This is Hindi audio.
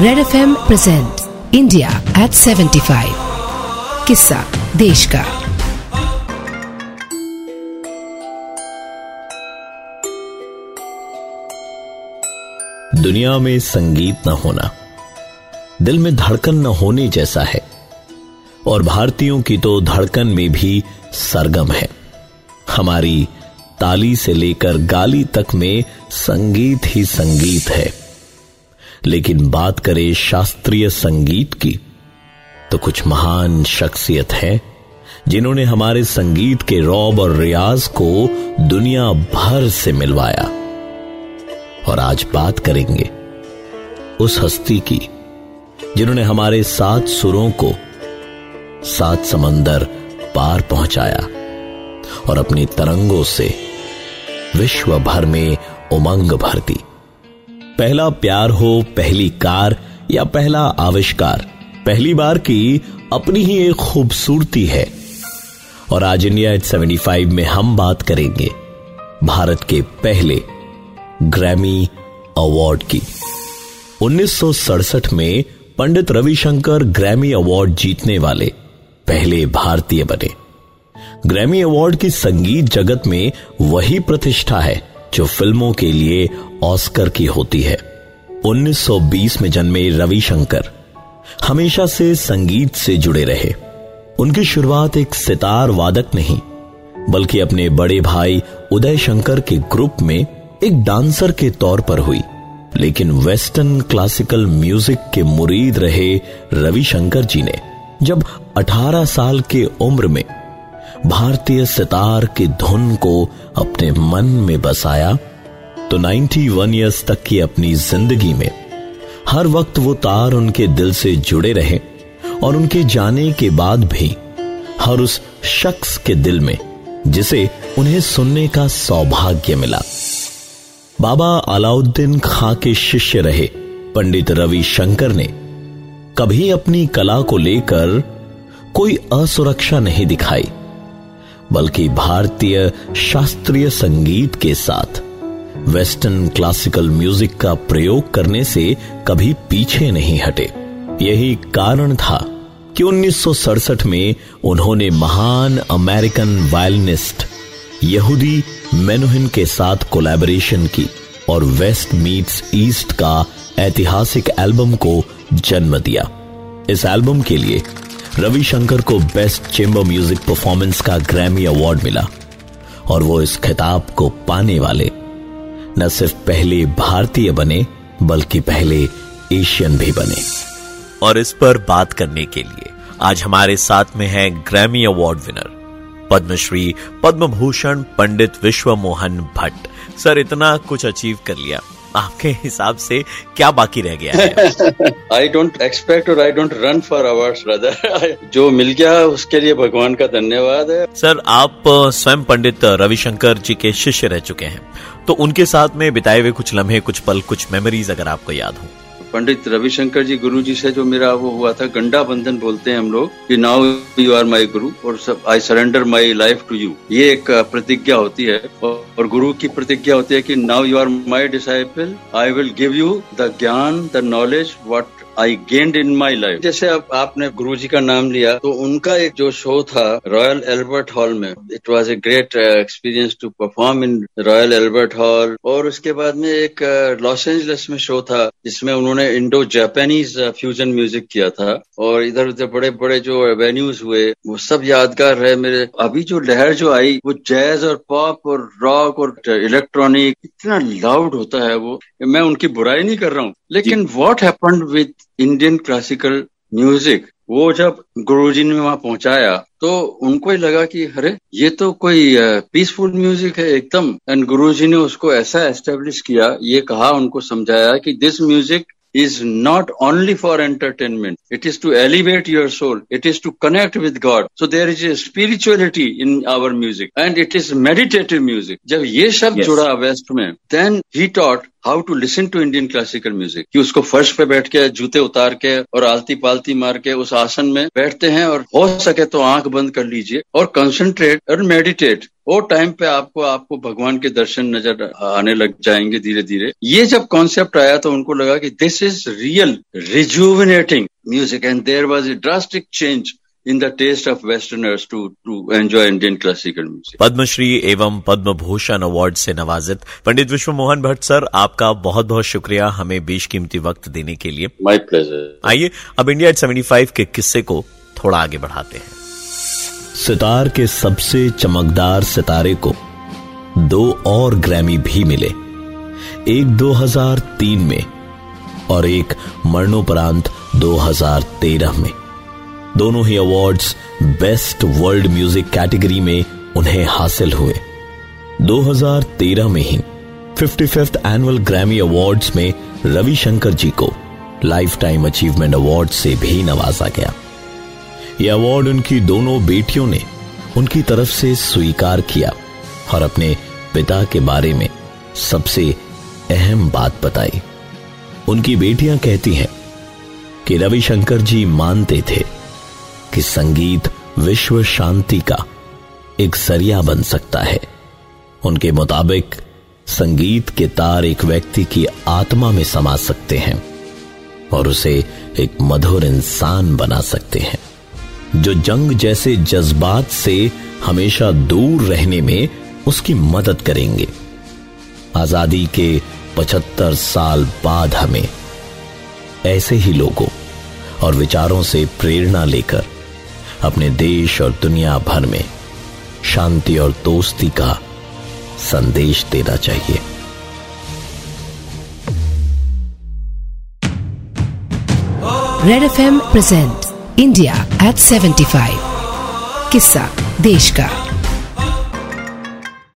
Red F M present India at 75 किस्सा देश का दुनिया में संगीत न होना, दिल में धड़कन न होने जैसा है, और भारतीयों की तो धड़कन में भी सरगम है। हमारी ताली से लेकर गाली तक में संगीत ही संगीत है। लेकिन बात करें शास्त्रीय संगीत की तो कुछ महान शख्सियत है, जिन्होंने हमारे संगीत के रौब और रियाज को दुनिया भर से मिलवाया। और आज बात करेंगे उस हस्ती की, जिन्होंने हमारे सात सुरों को सात समंदर पार पहुँचाया और अपनी तरंगों से विश्व भर में उमंग भर दी। पहला प्यार हो, पहली कार या पहला आविष्कार। पहली बार की अपनी ही एक खूबसूरती है। और आज इंडिया एट सेवेंटी फाइव में हम बात करेंगे भारत के पहले ग्रैमी अवार्ड की। 1967 में पंडित रविशंकर ग्रैमी अवार्ड जीतने वाले पहले भारतीय बने। ग्रैमी अवार्ड की संगीत जगत में वही प्रतिष्ठा है जो फ़िल्मों के लिए ऑस्कर की होती है। 1920 में जन्मे रविशंकर। हमेशा से संगीत से जुड़े रहे। उनकी शुरुआत एक सितार वादक नहीं बल्कि अपने बड़े भाई उदय शंकर के ग्रुप में एक डांसर के तौर पर हुई। लेकिन वेस्टर्न क्लासिकल म्यूज़िक के मुरीद रहे रविशंकर जी ने, जब 18 साल के उम्र में भारतीय सितार की धुन को अपने मन में बसाया तो 91 ईयर्स तक की अपनी ज़िंदगी में, हर वक्त वो तार उनके दिल से जुड़े रहे, और उनके जाने के बाद भी, हर उस शख्स के दिल में, जिसे उन्हें सुनने का सौभाग्य मिला। बाबा अलाउद्दीन खां के शिष्य रहे, पंडित रवि शंकर ने, कभी अपनी कला को लेकर कोई असुरक्षा नहीं दिखाई। बल्कि भारतीय शास्त्रीय संगीत के साथ। वेस्टर्न क्लासिकल म्यूज़िक का प्रयोग करने से कभी पीछे नहीं हटे। यही कारण था कि 1967 में उन्होंने महान अमेरिकन वायलिनिस्ट यहूदी मेनुहिन के साथ कोलैबोरेशन की और वेस्ट मीट्स ईस्ट का ऐतिहासिक एल्बम को जन्म दिया। इस एल्बम के लिए रविशंकर को बेस्ट चेंबर म्यूज़िक परफॉर्मेंस का ग्रैमी अवार्ड मिला और वो इस खिताब को पाने वाले न सिर्फ़ पहले भारतीय बने, बल्कि पहले एशियन भी बने। और इस पर बात करने के लिए आज हमारे साथ में है Grammy award winner Padma Shri Padma Bhushan Pandit Vishwa Mohan Bhatt. Sir, इतना कुछ अचीव कर लिया। आपके हिसाब से क्या बाकी रह गया है? आई डोंट एक्सपेक्ट और I don't run for award brother जो मिल गया उसके लिए भगवान का धन्यवाद है। सर आप स्वयं पंडित रविशंकर जी के शिष्य रह चुके हैं। तो उनके साथ में बिताए हुए कुछ लम्हे कुछ पल कुछ मेमोरीज अगर आपको याद हो। पंडित रविशंकर जी गुरु जी से जो मेरा वो हुआ था, गंडा बंधन बोलते हैं हम लोग, कि नाउ यू आर माई गुरु और सब I surrender my life to you ये एक प्रतिज्ञा होती है, और गुरु की प्रतिज्ञा होती है कि now you are my disciple I will give you the gyan the knowledge what I gained in my life जैसे अब आपने गुरु जी का नाम लिया तो उनका एक जो शो था रॉयल एल्बर्ट हॉल में it was a great experience to perform in Royal Albert Hall और उसके बाद में एक लॉस uh, एंजलिस में शो था जिसमें उन्होंने इंडो जापानीज फ्यूजन म्यूज़िक किया था। और इधर उधर बड़े बड़े जो वेन्यूज हुए वो सब यादगार रहे मेरे। अभी जो लहर जो आई वो जैज और पॉप और रॉक और इलेक्ट्रॉनिक इतना लाउड होता है वो मैं उनकी बुराई नहीं कर रहा हूँ। लेकिन what happened with Indian classical music वो जब गुरुजी ने वहाँ पहुँचाया तो उनको ही लगा कि अरे ये तो कोई पीसफुल म्यूज़िक है एकदम. एंड गुरुजी ने उसको ऐसा एस्टेब्लिश किया ये कहा उनको समझाया कि this music is not only for entertainment it is to elevate your soul it is to connect with God so there is a spirituality in our music and it is meditative music जब ये शब्द yes. जुड़ा वेस्ट में then he taught how to listen to Indian classical music कि उसको फर्श पे बैठ के, जूते उतार के और आलती पालती मार के उस आसन में बैठते हैं और हो सके तो आँख बंद कर लीजिए और कंसंट्रेट और मेडिटेट वो टाइम पे आपको आपको भगवान के दर्शन नज़र आने लग जाएँगे धीरे धीरे ये जब कॉन्सेप्ट आया तो उनको लगा कि this is real rejuvenating music and there was a drastic change in the taste of Westerners to, to enjoy Indian classical music. Padma Shri एवं पद्म भूषण अवार्ड से नवाजित पंडित विश्व मोहन भट्ट सर आपका बहुत बहुत शुक्रिया हमें बेशकीमती वक्त देने के लिए। माई प्लेजर आइए अब इंडिया एट सेवेंटी फाइव के किस्से को थोड़ा आगे बढ़ाते हैं। सितार के सबसे चमकदार सितारे को दो और ग्रैमी भी मिले। एक 2003 में और एक मरणोपरांत 2013 में। दोनों ही awards best world music category में उन्हें हासिल हुए। 2013 में ही fifty fifth annual Grammy awards में रविशंकर जी को लाइफ टाइम अचीवमेंट अवार्ड से भी नवाजा गया। यह अवार्ड उनकी दोनों बेटियों ने उनकी तरफ़ से स्वीकार किया और अपने पिता के बारे में सबसे अहम बात बताई। उनकी बेटियाँ कहती हैं कि रविशंकर जी मानते थे कि संगीत विश्व शांति का एक सरिया बन सकता है। उनके मुताबिक, संगीत के तार एक व्यक्ति की आत्मा में समा सकते हैं और उसे एक मधुर इंसान बना सकते हैं, जो जंग जैसे जज्बात से हमेशा दूर रहने में उसकी मदद करेंगे। आज़ादी के 75 साल बाद हमें ऐसे ही लोगों और विचारों से प्रेरणा लेकर अपने देश और दुनिया भर में शांति और दोस्ती का संदेश देना चाहिए। Red F M present India at 75 किस्सा, देश का।